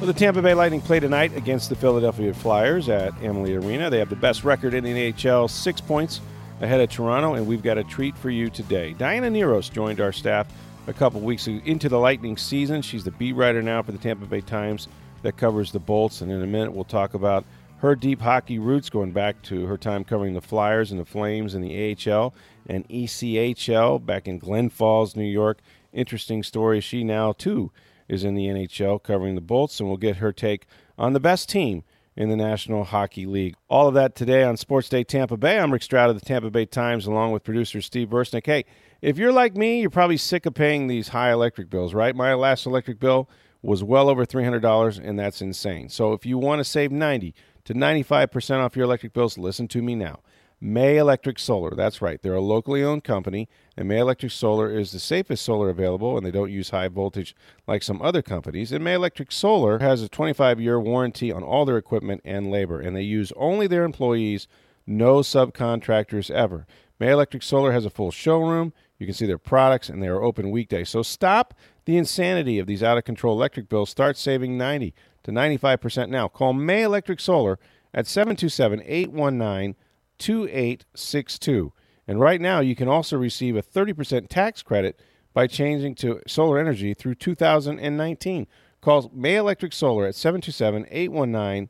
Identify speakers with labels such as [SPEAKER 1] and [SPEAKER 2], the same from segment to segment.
[SPEAKER 1] Well, the Tampa Bay Lightning play tonight against the Philadelphia Flyers at Amalie Arena. They have the best record in the NHL, six points ahead of Toronto, and we've got a treat for you today. Diana Nearhos joined our staff a couple weeks into the Lightning season. She's the beat writer now for the Tampa Bay Times that covers the Bolts, and in a minute we'll talk about her deep hockey roots going back to her time covering the Flyers and the Flames in the AHL and ECHL back in Glens Falls, New York. Interesting story. She now, too, is in the NHL covering the Bolts, and we'll get her take on the best team in the National Hockey League. All of that today on Sports Day Tampa Bay. I'm Rick Stroud of the Tampa Bay Times, along with producer Steve Bursnick. Hey, if you're like me, you're probably sick of paying these high electric bills, right? My last electric bill was well over $300, and that's insane. So if you want to save 90 to 95% off your electric bills, listen to me now. May Electric Solar. That's right. They're a locally owned company, and May Electric Solar is the safest solar available, and they don't use high voltage like some other companies. And May Electric Solar has a 25 year warranty on all their equipment and labor, and they use only their employees, no subcontractors ever. May Electric Solar has a full showroom. You can see their products, and they are open weekdays. So stop the insanity of these out of control electric bills. Start saving 90 to 95% now. Call May Electric Solar at 727 819 2862. And right now, you can also receive a 30% tax credit by changing to solar energy through 2019. Call May Electric Solar at 727 819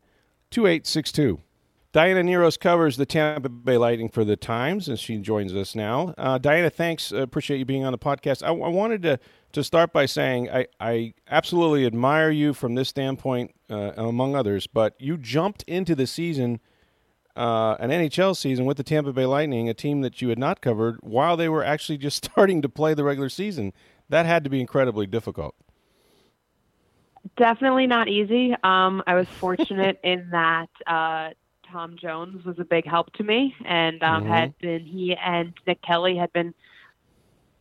[SPEAKER 1] 2862. Diana Nearhos covers the Tampa Bay Lightning for the Times, and she joins us now. Uh, Diana, thanks. Uh, appreciate you being on the podcast. I, I, wanted to, to start by saying I, I absolutely admire you from this standpoint, uh, among others, but you jumped into the season uh, an NHL season with the Tampa Bay Lightning, a team that you had not covered, while they were actually just starting to play the regular season. That had to be incredibly difficult.
[SPEAKER 2] Definitely not easy. Um, I was fortunate in that uh, Tom Jones was a big help to me, and um, mm-hmm. had been he and Nick Kelly had been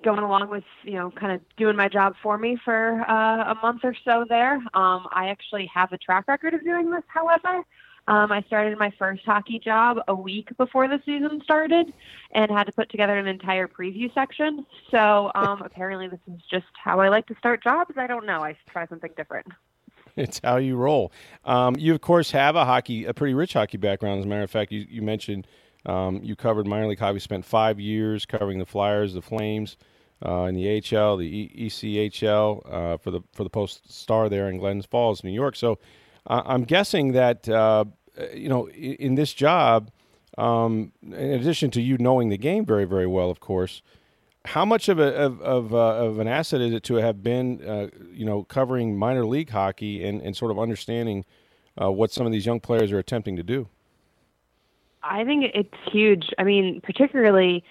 [SPEAKER 2] going along with you know kind of doing my job for me for uh, a month or so there. Um, I actually have a track record of doing this, however. Um, I started my first hockey job a week before the season started and had to put together an entire preview section. So um, apparently, this is just how I like to start jobs. I don't know. I try something different.
[SPEAKER 1] It's how you roll. Um, you, of course, have a hockey, a pretty rich hockey background. As a matter of fact, you, you mentioned um, you covered minor league hockey. Spent five years covering the Flyers, the Flames, uh, in the AHL, the e- ECHL uh, for the for the Post Star there in Glens Falls, New York. So uh, I'm guessing that uh, you know in, this job, um, in addition to you knowing the game very very well, of course, how much of a of of, uh, of, an asset is it to have been uh, you know covering minor league hockey and, and sort of understanding uh, what some of these young players are attempting to do?
[SPEAKER 2] I think it's huge. I mean, particularly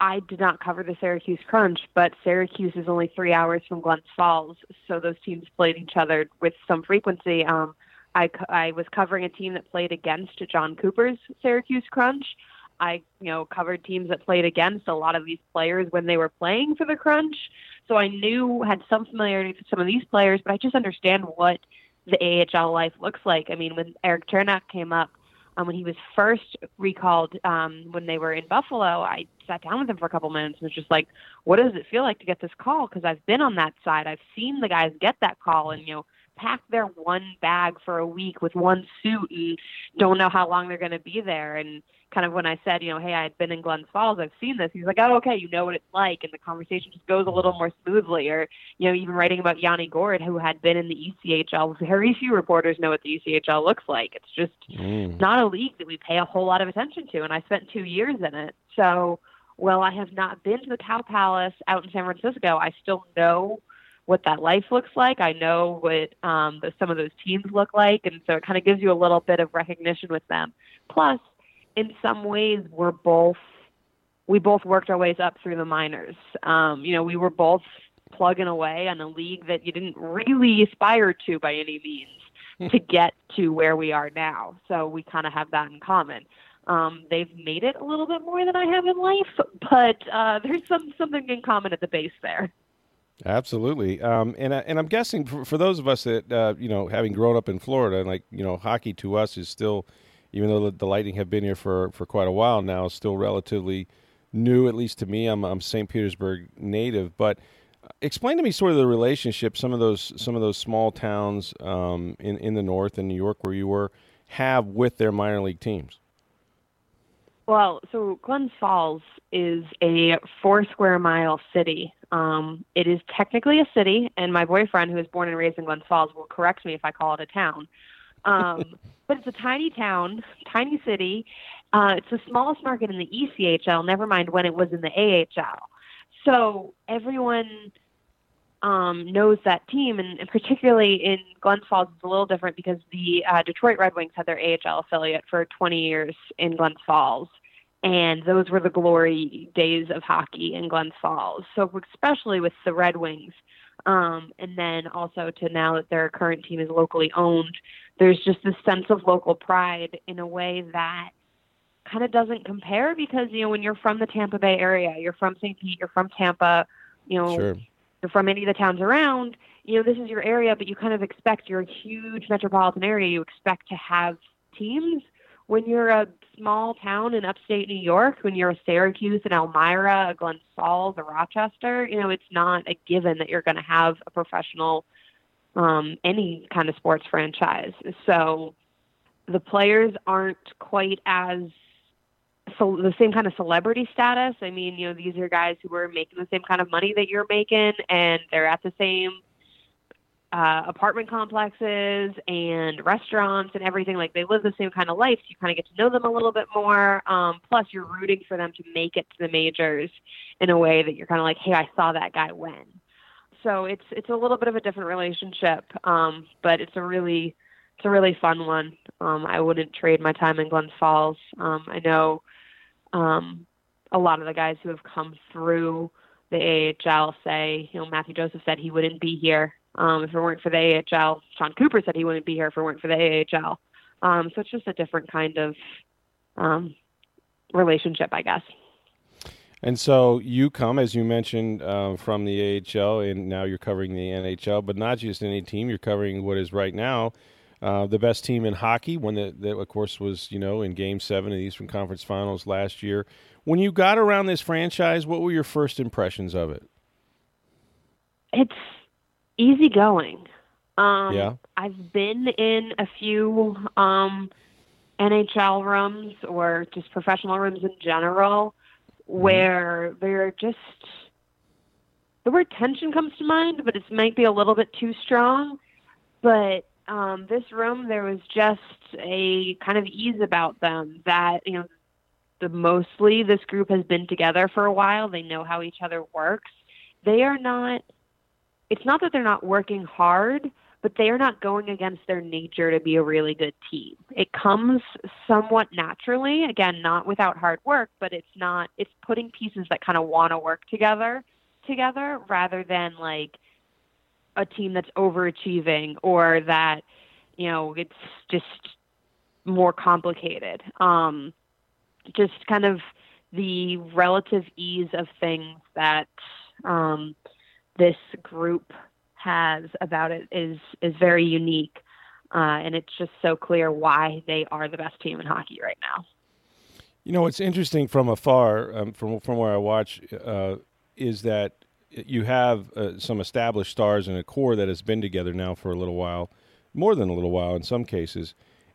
[SPEAKER 2] I did not cover the Syracuse Crunch, but Syracuse is only three hours from Glens Falls, so those teams played each other with some frequency. Um, I, I was covering a team that played against Jon Cooper's Syracuse Crunch. I, you know, covered teams that played against a lot of these players when they were playing for the Crunch. So I knew, had some familiarity with some of these players, but I just understand what the AHL life looks like. I mean, when Erik Cernak came up, um, when he was first recalled um, when they were in Buffalo, I sat down with him for a couple minutes and was just like, "What does it feel like to get this call?" Because I've been on that side. I've seen the guys get that call and you know pack their one bag for a week with one suit and don't know how long they're going to be there. And kind of when I said, you know, hey, I had been in Glens Falls, I've seen this. He's like, oh, okay, you know what it's like, and the conversation just goes a little more smoothly. Or you know, even writing about Yanni Gourde, who had been in the ECHL, very few reporters know what the ECHL looks like. It's just mm. not a league that we pay a whole lot of attention to, and I spent two years in it, so. Well, I have not been to the Cow Palace out in San Francisco. I still know what that life looks like. I know what um, the, some of those teams look like, and so it kind of gives you a little bit of recognition with them. Plus, in some ways we're both we both worked our ways up through the minors. Um, you know, we were both plugging away on a league that you didn't really aspire to by any means to get to where we are now. So we kind of have that in common. Um, they've made it a little bit more than I have in life, but uh, there's some something in common at the base there.
[SPEAKER 1] Absolutely, um, and and I'm guessing for, for those of us that uh, you know, having grown up in Florida, and like you know, hockey to us is still, even though the Lightning have been here for for quite a while now, still relatively new, at least to me. I'm I'm St. Petersburg native, but uh, explain to me sort of the relationship some of those some of those small towns um, in in the north in New York where you were have with their minor league teams.
[SPEAKER 2] Well, so Glens Falls is a four square mile city. Um, it is technically a city, and my boyfriend, who is born and raised in Glens Falls, will correct me if I call it a town. Um, but it's a tiny town, tiny city. Uh, it's the smallest market in the ECHL, never mind when it was in the AHL. So everyone um, knows that team, and, and particularly in Glens Falls, it's a little different because the uh, Detroit Red Wings had their AHL affiliate for 20 years in Glens Falls, and those were the glory days of hockey in Glens Falls. So especially with the Red Wings, um, and then also to now that their current team is locally owned, there's just this sense of local pride in a way that kind of doesn't compare because you know when you're from the Tampa Bay area, you're from St. Pete, you're from Tampa, you know,
[SPEAKER 1] Sure.
[SPEAKER 2] You're from any of the towns around, you know, this is your area, but you kind of expect you're a huge metropolitan area. You expect to have teams. When you're a small town in upstate New York, when you're a Syracuse, an Elmira, a Glens Falls, a Rochester, you know, it's not a given that you're going to have a professional, um, any kind of sports franchise. So the players aren't quite as so the same kind of celebrity status. I mean, you know, these are guys who are making the same kind of money that you're making, and they're at the same uh, apartment complexes and restaurants and everything. Like they live the same kind of life. So you kind of get to know them a little bit more. Um, plus, you're rooting for them to make it to the majors in a way that you're kind of like, hey, I saw that guy win. So it's it's a little bit of a different relationship, um, but it's a really it's a really fun one. Um, I wouldn't trade my time in Glens Falls. Um, I know um, a lot of the guys who have come through the AHL say, you know, Mathieu Joseph said he wouldn't be here um, if it weren't for the AHL. Sean Cooper said he wouldn't be here if it weren't for the AHL. Um, so it's just a different kind of um, relationship, I guess.
[SPEAKER 1] And so you come, as you mentioned, uh, from the AHL, and now you're covering the NHL, but not just any team. You're covering what is right now uh, the best team in hockey, one that, that, of course, was you know in Game Seven of the Eastern Conference Finals last year. When you got around this franchise, what were your first impressions of it?
[SPEAKER 2] It's easygoing. Um,
[SPEAKER 1] Yeah.
[SPEAKER 2] I've been in a few um, NHL rooms or just professional rooms in general where they're just the word tension comes to mind, but it might be a little bit too strong. But um, this room, there was just a kind of ease about them that you know, the mostly this group has been together for a while. They know how each other works. They are not. It's not that they're not working hard, but they are not going against their nature to be a really good team. It comes somewhat naturally, again, not without hard work, but it's not, it's putting pieces that kind of want to work together together rather than like a team that's overachieving or that, you know, it's just more complicated. Um, just kind of the relative ease of things that um, this group has about it is is very unique, uh, and it's just so clear why they are the best team in hockey right now.
[SPEAKER 1] You know, what's interesting from afar, um, from from where I watch, uh, is that you have uh, some established stars and a core that has been together now for a little while, more than a little while in some cases,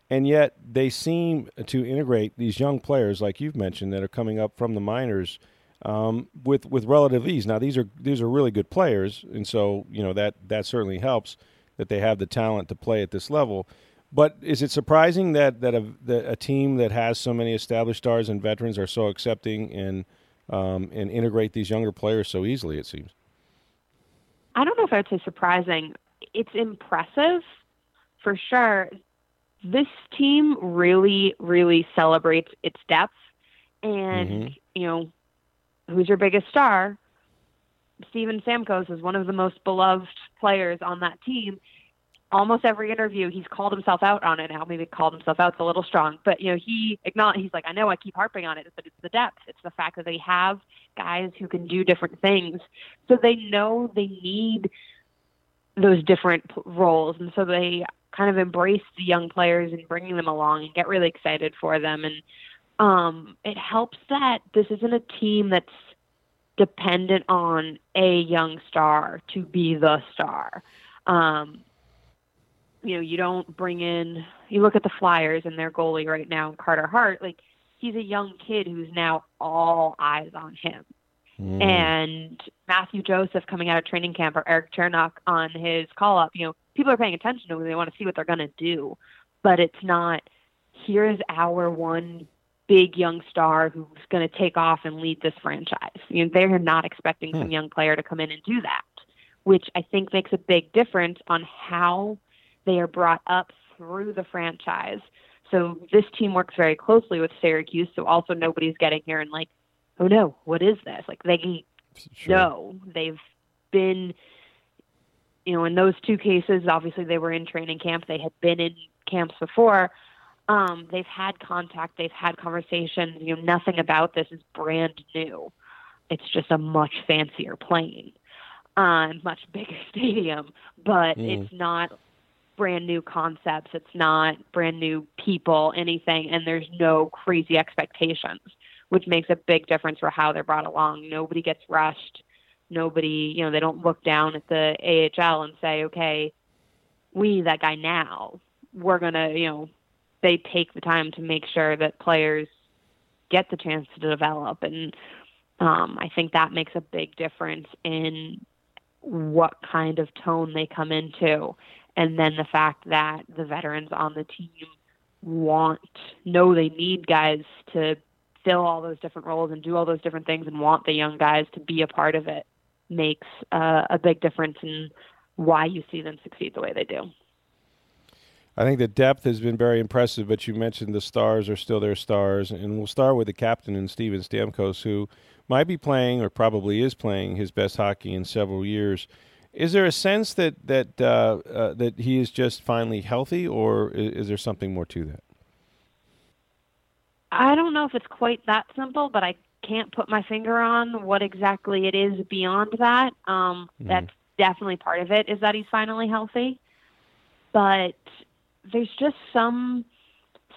[SPEAKER 1] and yet they seem to integrate these young players, like you've mentioned, that are coming up from the minors. Um, with with relative ease. Now these are these are really good players, and so you know that that certainly helps that they have the talent to play at this level. But is it surprising that that a, that a team that has so many established stars and veterans are so accepting and um, and integrate these younger players so easily? It seems.
[SPEAKER 2] I don't know if I would say surprising. It's impressive for sure. This team really, really celebrates its depth, and
[SPEAKER 1] Mhm.
[SPEAKER 2] you know, who's your biggest star? Steven Stamkos is one of the most beloved players on that team. Almost every interview, he's called himself out on it. Now, maybe called himself out's a little strong, but you know, he acknowledged. He's like, I know I keep harping on it, but it's the depth. It's the fact that they have guys who can do different things, so they know they need those different roles, and so they kind of embrace the young players and bringing them along and get really excited for them. And um, it helps that this isn't a team that's dependent on a young star to be the star. Um, you know, you don't bring in. You look at the Flyers and their goalie right now, Carter Hart. Like he's a young kid who's now all eyes on him. Mm. And Mathieu Joseph coming out of training camp or Erik Cernak on his call up, you know, people are paying attention to him. They want to see what they're going to do. But it's not, here's our one big young star who's going to take off and lead this franchise. You know, they're not expecting hmm. some young player to come in and do that, which I think makes a big difference on how they are brought up through the franchise. So this team works very closely with Syracuse. So also nobody's getting here and like, oh no, what is this? Like they sure. know they've been, you know, in those two cases, obviously they were in training camp. They had been in camps before um, they've had contact, they've had conversations. You know, nothing about this is brand new. It's just a much fancier plane, uh, much bigger stadium, but mm. it's not brand new concepts. It's not brand new people, anything, and there's no crazy expectations, which makes a big difference for how they're brought along. Nobody gets rushed. Nobody, you know, they don't look down at the AHL and say, okay, we need that guy now. We're going to, you know, they take the time to make sure that players get the chance to develop and um, I think that makes a big difference in what kind of tone they come into. And then the fact that the veterans on the team want, know they need guys to fill all those different roles and do all those different things and want the young guys to be a part of it makes uh, a big difference in why you see them succeed the way they do.
[SPEAKER 1] I think the depth has been very impressive, but you mentioned the stars are still their stars, and we'll start with the captain and Steven Stamkos, who might be playing or probably is playing his best hockey in several years. Is there a sense that that uh, uh, that he is just finally healthy, or is, is, there something more to that?
[SPEAKER 2] I don't know if it's quite that simple, but I can't put my finger on what exactly it is beyond that. Um, mm-hmm. That's definitely part of it. Is that he's finally healthy, but there's just some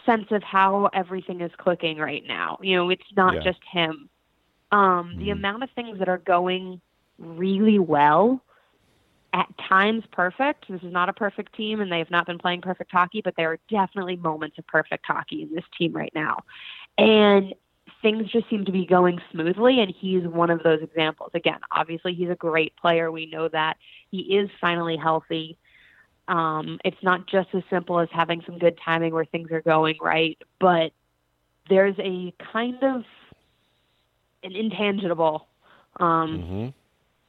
[SPEAKER 2] sense of how everything is clicking right now. You know, it's not yeah. just him. Um, mm. The amount of things that are going really well, at times perfect. This is not a perfect team, and they have not been playing perfect hockey, but there are definitely moments of perfect hockey in this team right now. And things just seem to be going smoothly, and he's one of those examples. Again, obviously, he's a great player. We know that. He is finally healthy. Um, it's not just as simple as having some good timing where things are going right, but there's a kind of an intangible, um, mm-hmm.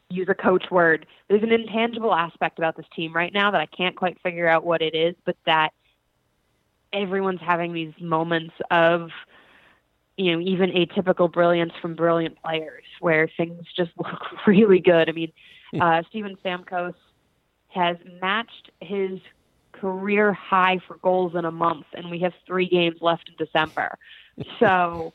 [SPEAKER 2] Use a coach word. There's an intangible aspect about this team right now that I can't quite figure out what it is, but that everyone's having these moments of, you know, even atypical brilliance from brilliant players where things just look really good. I mean, hmm. uh, Steven Stamkos has matched his career high for goals in a month, and we have three games left in December. so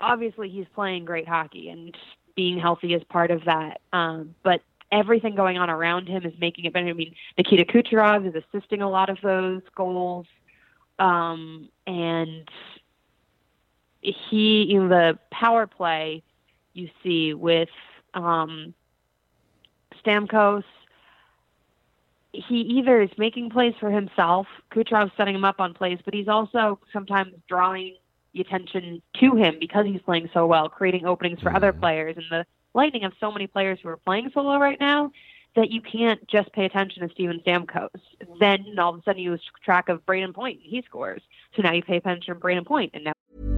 [SPEAKER 2] obviously, he's playing great hockey, and being healthy is part of that. Um, but everything going on around him is making it better. I mean, Nikita Kucherov is assisting a lot of those goals, um, and he, in the power play you see with um, Stamkos he either is making plays for himself, Kucherov's setting him up on plays, but he's also sometimes drawing the attention to him because he's playing so well, creating openings for other players. And the Lightning have so many players who are playing so well right now that you can't just pay attention to Steven Stamkos. Then all of a sudden you lose track of Brayden Point. He scores. So now you pay attention to Brayden Point, and now.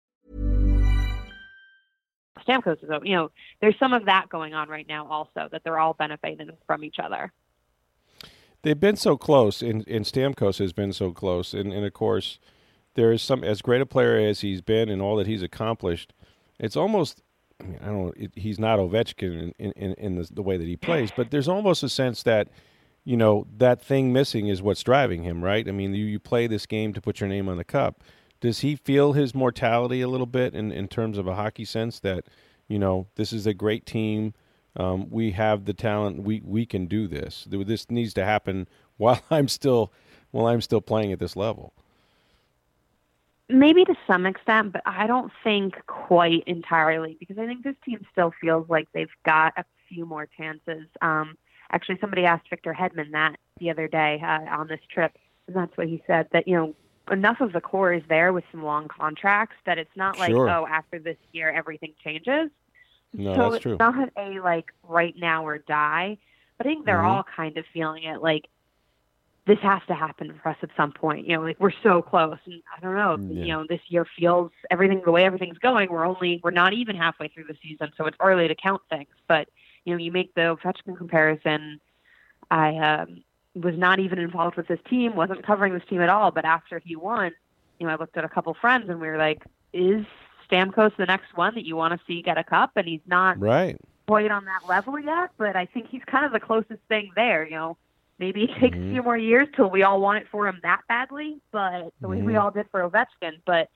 [SPEAKER 2] Stamkos is, you know, there's some of that going on right now also that they're all benefiting from each other.
[SPEAKER 1] They've been so close, and, and Stamkos has been so close, and, and of course, there is some as great a player as he's been and all that he's accomplished. It's almost, I, mean, I don't know, it, he's not Ovechkin in in, in the, the way that he plays, but there's almost a sense that, you know, that thing missing is what's driving him, right? I mean, you, you play this game to put your name on the cup. Does he feel his mortality a little bit in, in terms of a hockey sense that, you know, this is a great team. Um, we have the talent. We we can do this. This needs to happen while I'm still while I'm still playing at this level.
[SPEAKER 2] Maybe to some extent, but I don't think quite entirely because I think this team still feels like they've got a few more chances. Um, actually, somebody asked Victor Hedman that the other day uh, on this trip, and that's what he said that you know enough of the core is there with some long contracts that it's not like
[SPEAKER 1] Sure.
[SPEAKER 2] oh after this year everything changes.
[SPEAKER 1] No,
[SPEAKER 2] so
[SPEAKER 1] that's
[SPEAKER 2] it's
[SPEAKER 1] true.
[SPEAKER 2] not a like right now or die. But I think they're
[SPEAKER 1] Mhm.
[SPEAKER 2] all kind of feeling it like this has to happen for us at some point. You know, like we're so close, and I don't know.
[SPEAKER 1] Yeah.
[SPEAKER 2] You know, this year feels everything the way everything's going. We're only we're not even halfway through the season, so it's early to count things. But you know, you make the Ovechkin comparison. I um, was not even involved with this team, wasn't covering this team at all. But after he won, you know, I looked at a couple friends, and we were like, "Is Stamkos the next one that you want to see get a cup?" And he's not
[SPEAKER 1] Right.
[SPEAKER 2] quite on that level yet, but I think he's kind of the closest thing there. You know, maybe it takes
[SPEAKER 1] Mhm.
[SPEAKER 2] a few more years till we all want it for him that badly, but the way we
[SPEAKER 1] Mhm.
[SPEAKER 2] all did for Ovechkin. But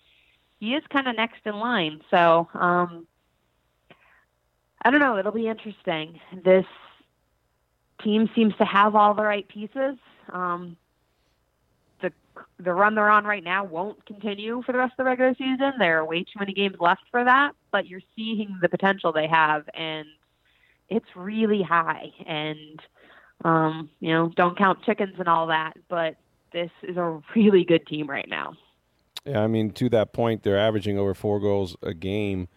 [SPEAKER 2] he is kind of next in line. So um, I don't know. It'll be interesting. This team seems to have all the right pieces. Um, the the run they're on right now won't continue for the rest of the regular season. There are way too many games left for that, but you're seeing the potential they have, and it's really high. And um, you know, don't count chickens and all that, but this is a really good team right now.
[SPEAKER 1] Yeah, I mean, to that point, they're averaging over four goals a game,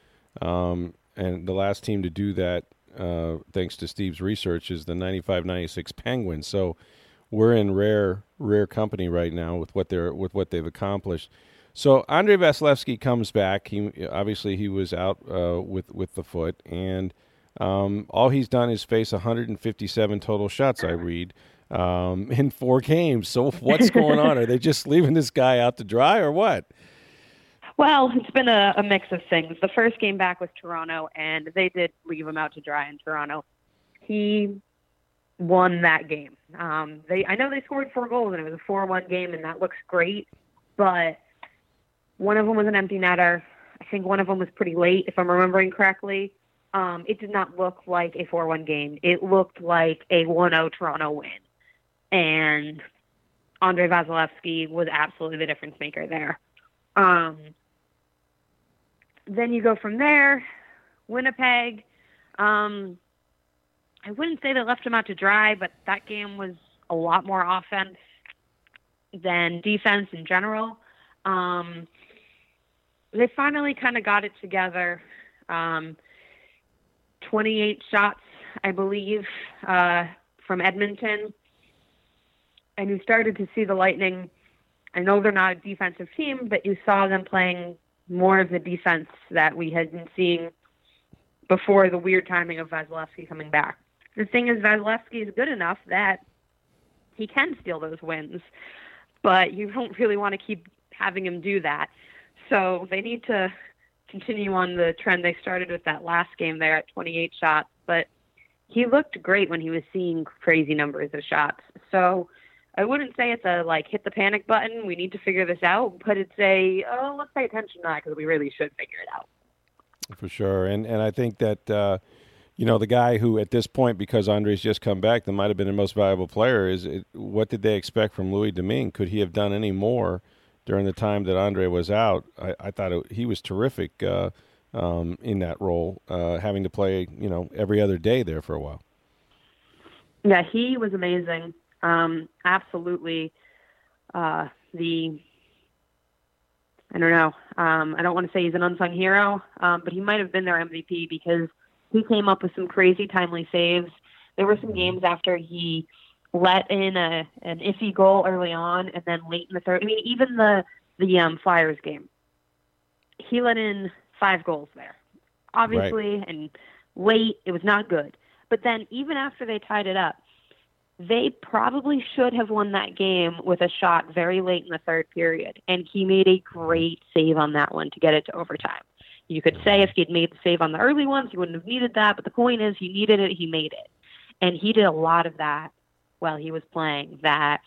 [SPEAKER 1] um, and the last team to do that, uh, thanks to Steve's research, is the 95-96 Penguins. So we're in rare, rare company right now with what they're with what they've accomplished. So Andrei Vasilevskiy comes back. He obviously he was out uh, with with the foot, and um, all he's done is face 157 total shots. I read um, in four games. So what's going on? Are they just leaving this guy out to dry, or what?
[SPEAKER 2] Well, it's been a, a mix of things. The first game back was Toronto, and they did leave him out to dry in Toronto. He won that game. Um, they, I know they scored four goals, and it was a four-one game, and that looks great. But one of them was an empty netter. I think one of them was pretty late, if I'm remembering correctly. Um, it did not look like a four-one game. It looked like a 1-0 Toronto win, and Andrei Vasilevskiy was absolutely the difference maker there. Um, then you go from there, Winnipeg. Um, I wouldn't say they left him out to dry, but that game was a lot more offense than defense in general. Um, they finally kind of got it together. Um, 28 shots, I believe, uh, from Edmonton. And you started to see the Lightning. I know they're not a defensive team, but you saw them playing more of the defense that we had been seeing before the weird timing of Vasilevskiy coming back. The thing is, Vasilevskiy is good enough that he can steal those wins, but you don't really want to keep having him do that. So they need to continue on the trend they started with that last game there at 28 shots. But he looked great when he was seeing crazy numbers of shots. So I wouldn't say it's a like hit the panic button. We need to figure this out, but it's a oh let's pay attention to that because we really should figure it out.
[SPEAKER 1] For sure, and and I think that uh, you know the guy who at this point, because Andre's just come back, that might have been the most valuable player. Is it, what did they expect from Louis Domingue? Could he have done any more during the time that Andre was out? I, I thought it, he was terrific uh, um, in that role, uh, having to play you know every other day there for a while.
[SPEAKER 2] Yeah, he was amazing. Um, absolutely, uh, the I don't know. Um, I don't want to say he's an unsung hero, um, but he might have been their MVP because he came up with some crazy timely saves. There were some games after he let in a an iffy goal early on, and then late in the third. I mean, even the the um, Flyers game, he let in five goals there, obviously, right. and late. It was not good. But then, even after they tied it up, they probably should have won that game with a shot very late in the third period, and he made a great save on that one to get it to overtime. You could say if he'd made the save on the early ones, he wouldn't have needed that, but the point is he needed it, he made it. And he did a lot of that while he was playing. That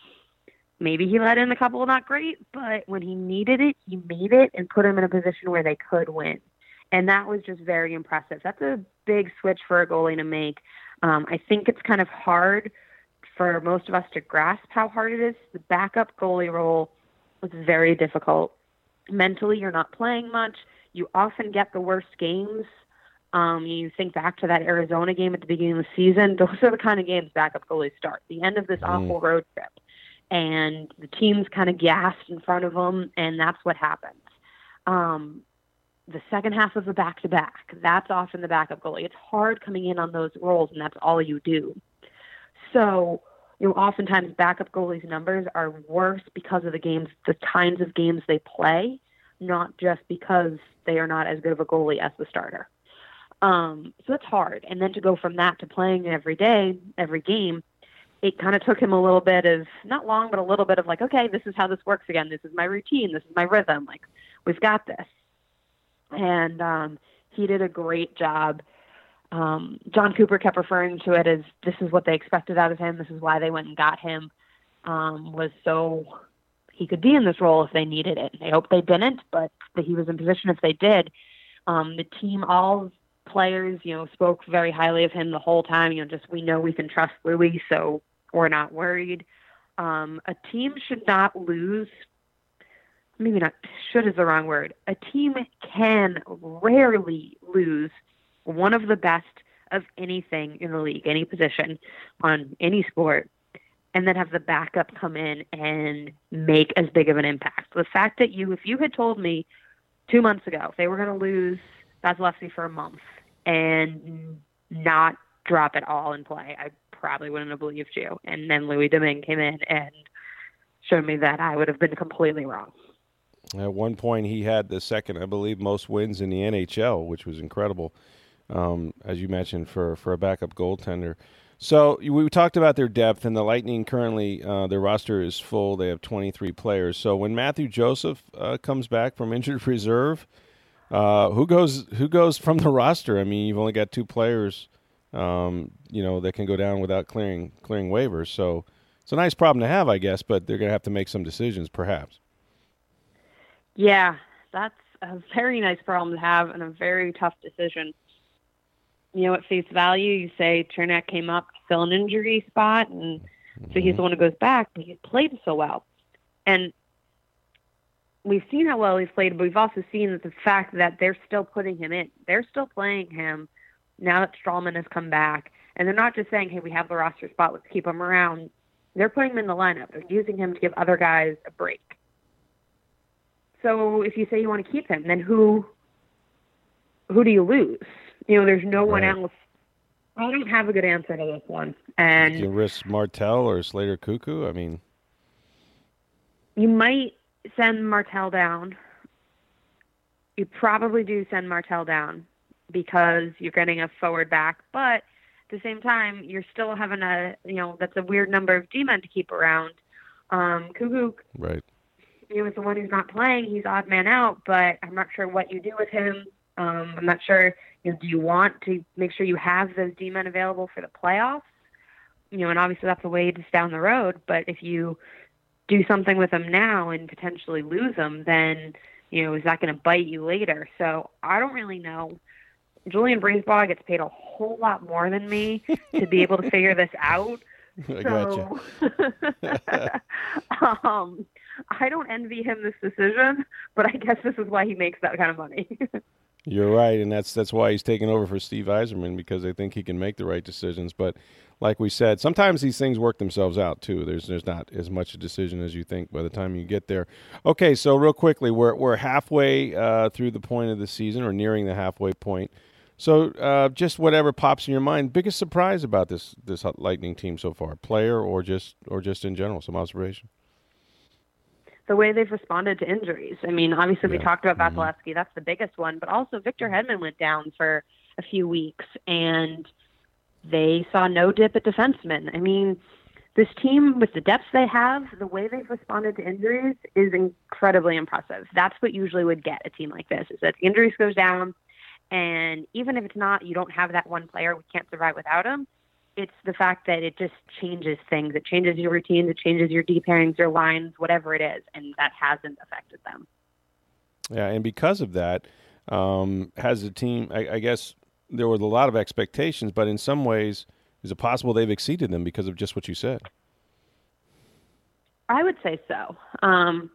[SPEAKER 2] maybe he let in a couple not great, but when he needed it, he made it and put him in a position where they could win. And that was just very impressive. That's a big switch for a goalie to make. Um, I think it's kind of hard for most of us to grasp how hard it is. The backup goalie role was very difficult. Mentally, you're not playing much. You often get the worst games. Um, you think back to that Arizona game at the beginning of the season. Those are the kind of games backup goalies start. The end of this mm. awful road trip, and the team's kind of gassed in front of them, and that's what happens. Um, the second half of a back to back, that's often the backup goalie. It's hard coming in on those roles, and that's all you do. So, you know, oftentimes backup goalies' numbers are worse because of the games, the kinds of games they play, not just because they are not as good of a goalie as the starter. Um, so it's hard. And then to go from that to playing every day, every game, it kind of took him a little bit of not long, but a little bit of like, okay, this is how this works again. This is my routine. This is my rhythm. Like, we've got this. And um, he did a great job um, Jon Cooper kept referring to it as this is what they expected out of him. This is why they went and got him. Um, was so he could be in this role if they needed it. They hope they didn't, but that he was in position if they did. Um, the team, all players, you know, spoke very highly of him the whole time. You know, just we know we can trust Louis, so we're not worried. Um, a team should not lose. Maybe not. Should is the wrong word. A team can rarely lose one of the best of anything in the league, any position on any sport, and then have the backup come in and make as big of an impact. The fact that you, if you had told me two months ago, they were going to lose Vasilevskiy for a month and not drop it all in play, I probably wouldn't have believed you. And then Louis Domingue came in and showed me that I would have been completely wrong.
[SPEAKER 1] At one point, he had the second, I believe, most wins in the NHL, which was incredible um, as you mentioned, for, for a backup goaltender. So we talked about their depth, and the Lightning currently uh, their roster is full. They have 23 players. So when Mathieu Joseph uh, comes back from injured reserve, uh, who goes who goes from the roster? I mean, you've only got two players, um, you know, that can go down without clearing clearing waivers. So it's a nice problem to have, I guess. But they're going to have to make some decisions, perhaps.
[SPEAKER 2] Yeah, that's a very nice problem to have, and a very tough decision you know, at face value, you say Cernak came up to fill an injury spot, and so he's mm-hmm. the one who goes back, but he's played so well. And we've seen how well he's played, but we've also seen that the fact that they're still putting him in. They're still playing him now that Stralman has come back. And they're not just saying, hey, we have the roster spot, let's keep him around. They're putting him in the lineup. They're using him to give other guys a break. So if you say you want to keep him, then who who do you lose? You know, there's no right. one else. I don't have a good answer to this one. And
[SPEAKER 1] you risk Martel or Slater Koekkoek. I mean,
[SPEAKER 2] you might send Martel down. You probably do send Martel down because you're getting a forward back, but at the same time, you're still having a you know that's a weird number of D men to keep around. Um, Koekkoek,
[SPEAKER 1] right?
[SPEAKER 2] He was the one who's not playing. He's odd man out, but I'm not sure what you do with him. Um, I'm not sure you know, do you want to make sure you have those D-men available for the playoffs? You know, and obviously that's a ways down the road. But if you do something with them now and potentially lose them, then you know, is that going to bite you later? So I don't really know. Julien BriseBois gets paid a whole lot more than me to be able to figure this out.
[SPEAKER 1] I so,
[SPEAKER 2] um, I don't envy him this decision, but I guess this is why he makes that kind of money.
[SPEAKER 1] You're right, and that's that's why he's taking over for Steve Yzerman because they think he can make the right decisions. But like we said, sometimes these things work themselves out too. There's there's not as much a decision as you think by the time you get there. Okay, so real quickly, we're we're halfway uh, through the point of the season, or nearing the halfway point. So uh, just whatever pops in your mind. Biggest surprise about this this Lightning team so far, player or just or just in general, some observation.
[SPEAKER 2] The way they've responded to injuries. I mean, obviously yeah. we talked about mm-hmm. Vasilevskiy. That's the biggest one, but also Victor Hedman went down for a few weeks and they saw no dip at defensemen. I mean, this team, with the depth they have, the way they've responded to injuries is incredibly impressive. That's what usually would get a team like this: is that injuries goes down, and even if it's not, you don't have that one player, we can't survive without him. It's the fact that it just changes things. It changes your routines. It changes your deep pairings, your lines, whatever it is, and that hasn't affected them.
[SPEAKER 1] Yeah, and because of that, um, has the team? I, I guess there was a lot of expectations, but in some ways, is it possible they've exceeded them because of just what you said?
[SPEAKER 2] I would say so. Um,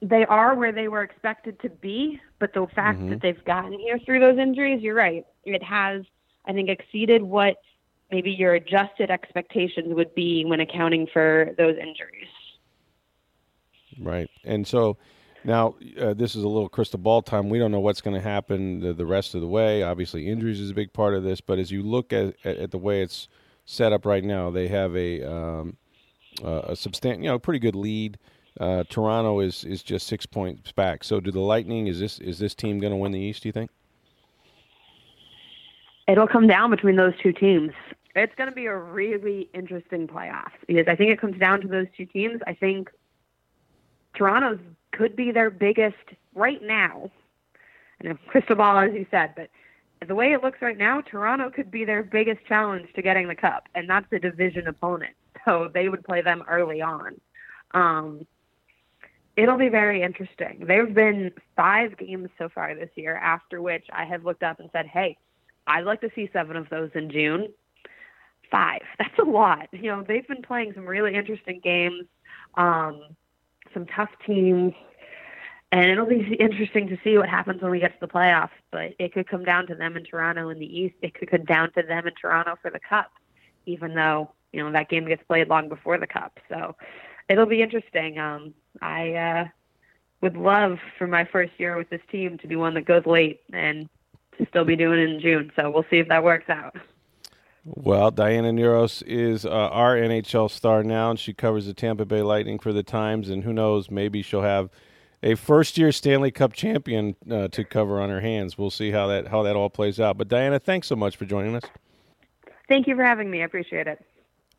[SPEAKER 2] they are where they were expected to be, but the fact mm-hmm. that they've gotten here through those injuries, you're right. It has, I think, exceeded what maybe your adjusted expectations would be when accounting for those injuries.
[SPEAKER 1] Right. And so now, uh, this is a little crystal ball time. We don't know what's going to happen the, the, rest of the way. Obviously, injuries is a big part of this. But as you look at, at, the way it's set up right now, they have a um, uh, a substantial, you know, pretty good lead. Uh, Toronto is is just six points back. So, do the Lightning is this is this team going to win the East? Do you think?
[SPEAKER 2] It'll come down between those two teams. It's going to be a really interesting playoff because I think it comes down to those two teams. I think Toronto's could be their biggest right now. And a crystal ball, as you said, but the way it looks right now, Toronto could be their biggest challenge to getting the cup, and that's a division opponent. So they would play them early on. Um, it'll be very interesting. There have been five games so far this year, after which I have looked up and said, "Hey, I'd like to see seven of those in June." Five. That's a lot. You know, they've been playing some really interesting games. Um, some tough teams, and it'll be interesting to see what happens when we get to the playoffs. But it could come down to them in Toronto in the East. It could come down to them in Toronto for the Cup, even though you know that game gets played long before the Cup. So it'll be interesting. Um, I uh, would love for my first year with this team to be one that goes late and still be doing it in June. So we'll see if that works out.
[SPEAKER 1] Well, Diana Nearhos is uh, our NHL star now, and she covers the Tampa Bay Lightning for the Times. And who knows, maybe she'll have a first-year Stanley Cup champion uh, to cover on her hands. We'll see how that how that all plays out. But Diana, thanks so much for joining us.
[SPEAKER 2] Thank you for having me. I appreciate it.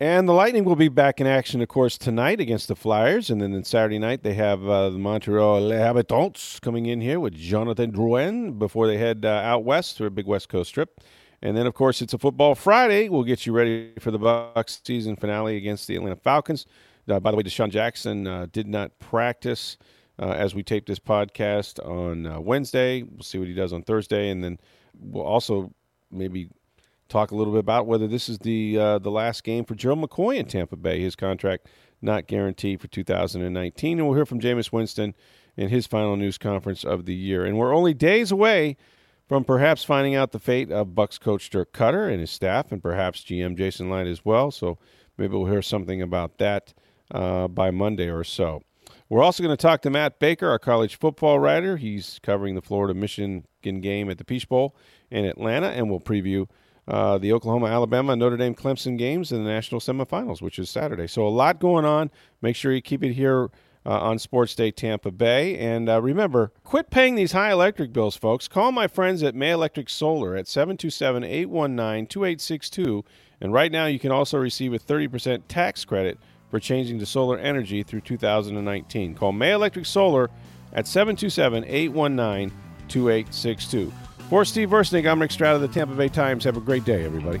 [SPEAKER 1] And the Lightning will be back in action, of course, tonight against the Flyers. And then on Saturday night, they have uh, the Montreal Les Habitants coming in here with Jonathan Drouin before they head uh, out west for a big West Coast trip. And then, of course, it's a football Friday. We'll get you ready for the Bucs season finale against the Atlanta Falcons. Uh, by the way, DeSean Jackson uh, did not practice uh, as we taped this podcast on uh, Wednesday. We'll see what he does on Thursday, and then we'll also maybe talk a little bit about whether this is the uh, the last game for Gerald McCoy in Tampa Bay. His contract not guaranteed for 2019, and we'll hear from Jameis Winston in his final news conference of the year. And we're only days away from perhaps finding out the fate of Bucs coach Dirk Koetter and his staff, and perhaps GM Jason Licht as well. So maybe we'll hear something about that uh, by Monday or so. We're also going to talk to Matt Baker, our college football writer. He's covering the Florida Michigan game at the Peach Bowl in Atlanta, and we'll preview uh, the Oklahoma, Alabama, Notre Dame, Clemson games in the national semifinals, which is Saturday. So a lot going on. Make sure you keep it here uh, on Sports Day Tampa Bay. And uh, remember, quit paying these high electric bills, folks. Call my friends at May Electric Solar at 727 819 2862. And right now, you can also receive a 30% tax credit for changing to solar energy through 2019. Call May Electric Solar at 727 819 2862. For Steve Versnick, I'm Rick Stroud of the Tampa Bay Times. Have a great day, everybody.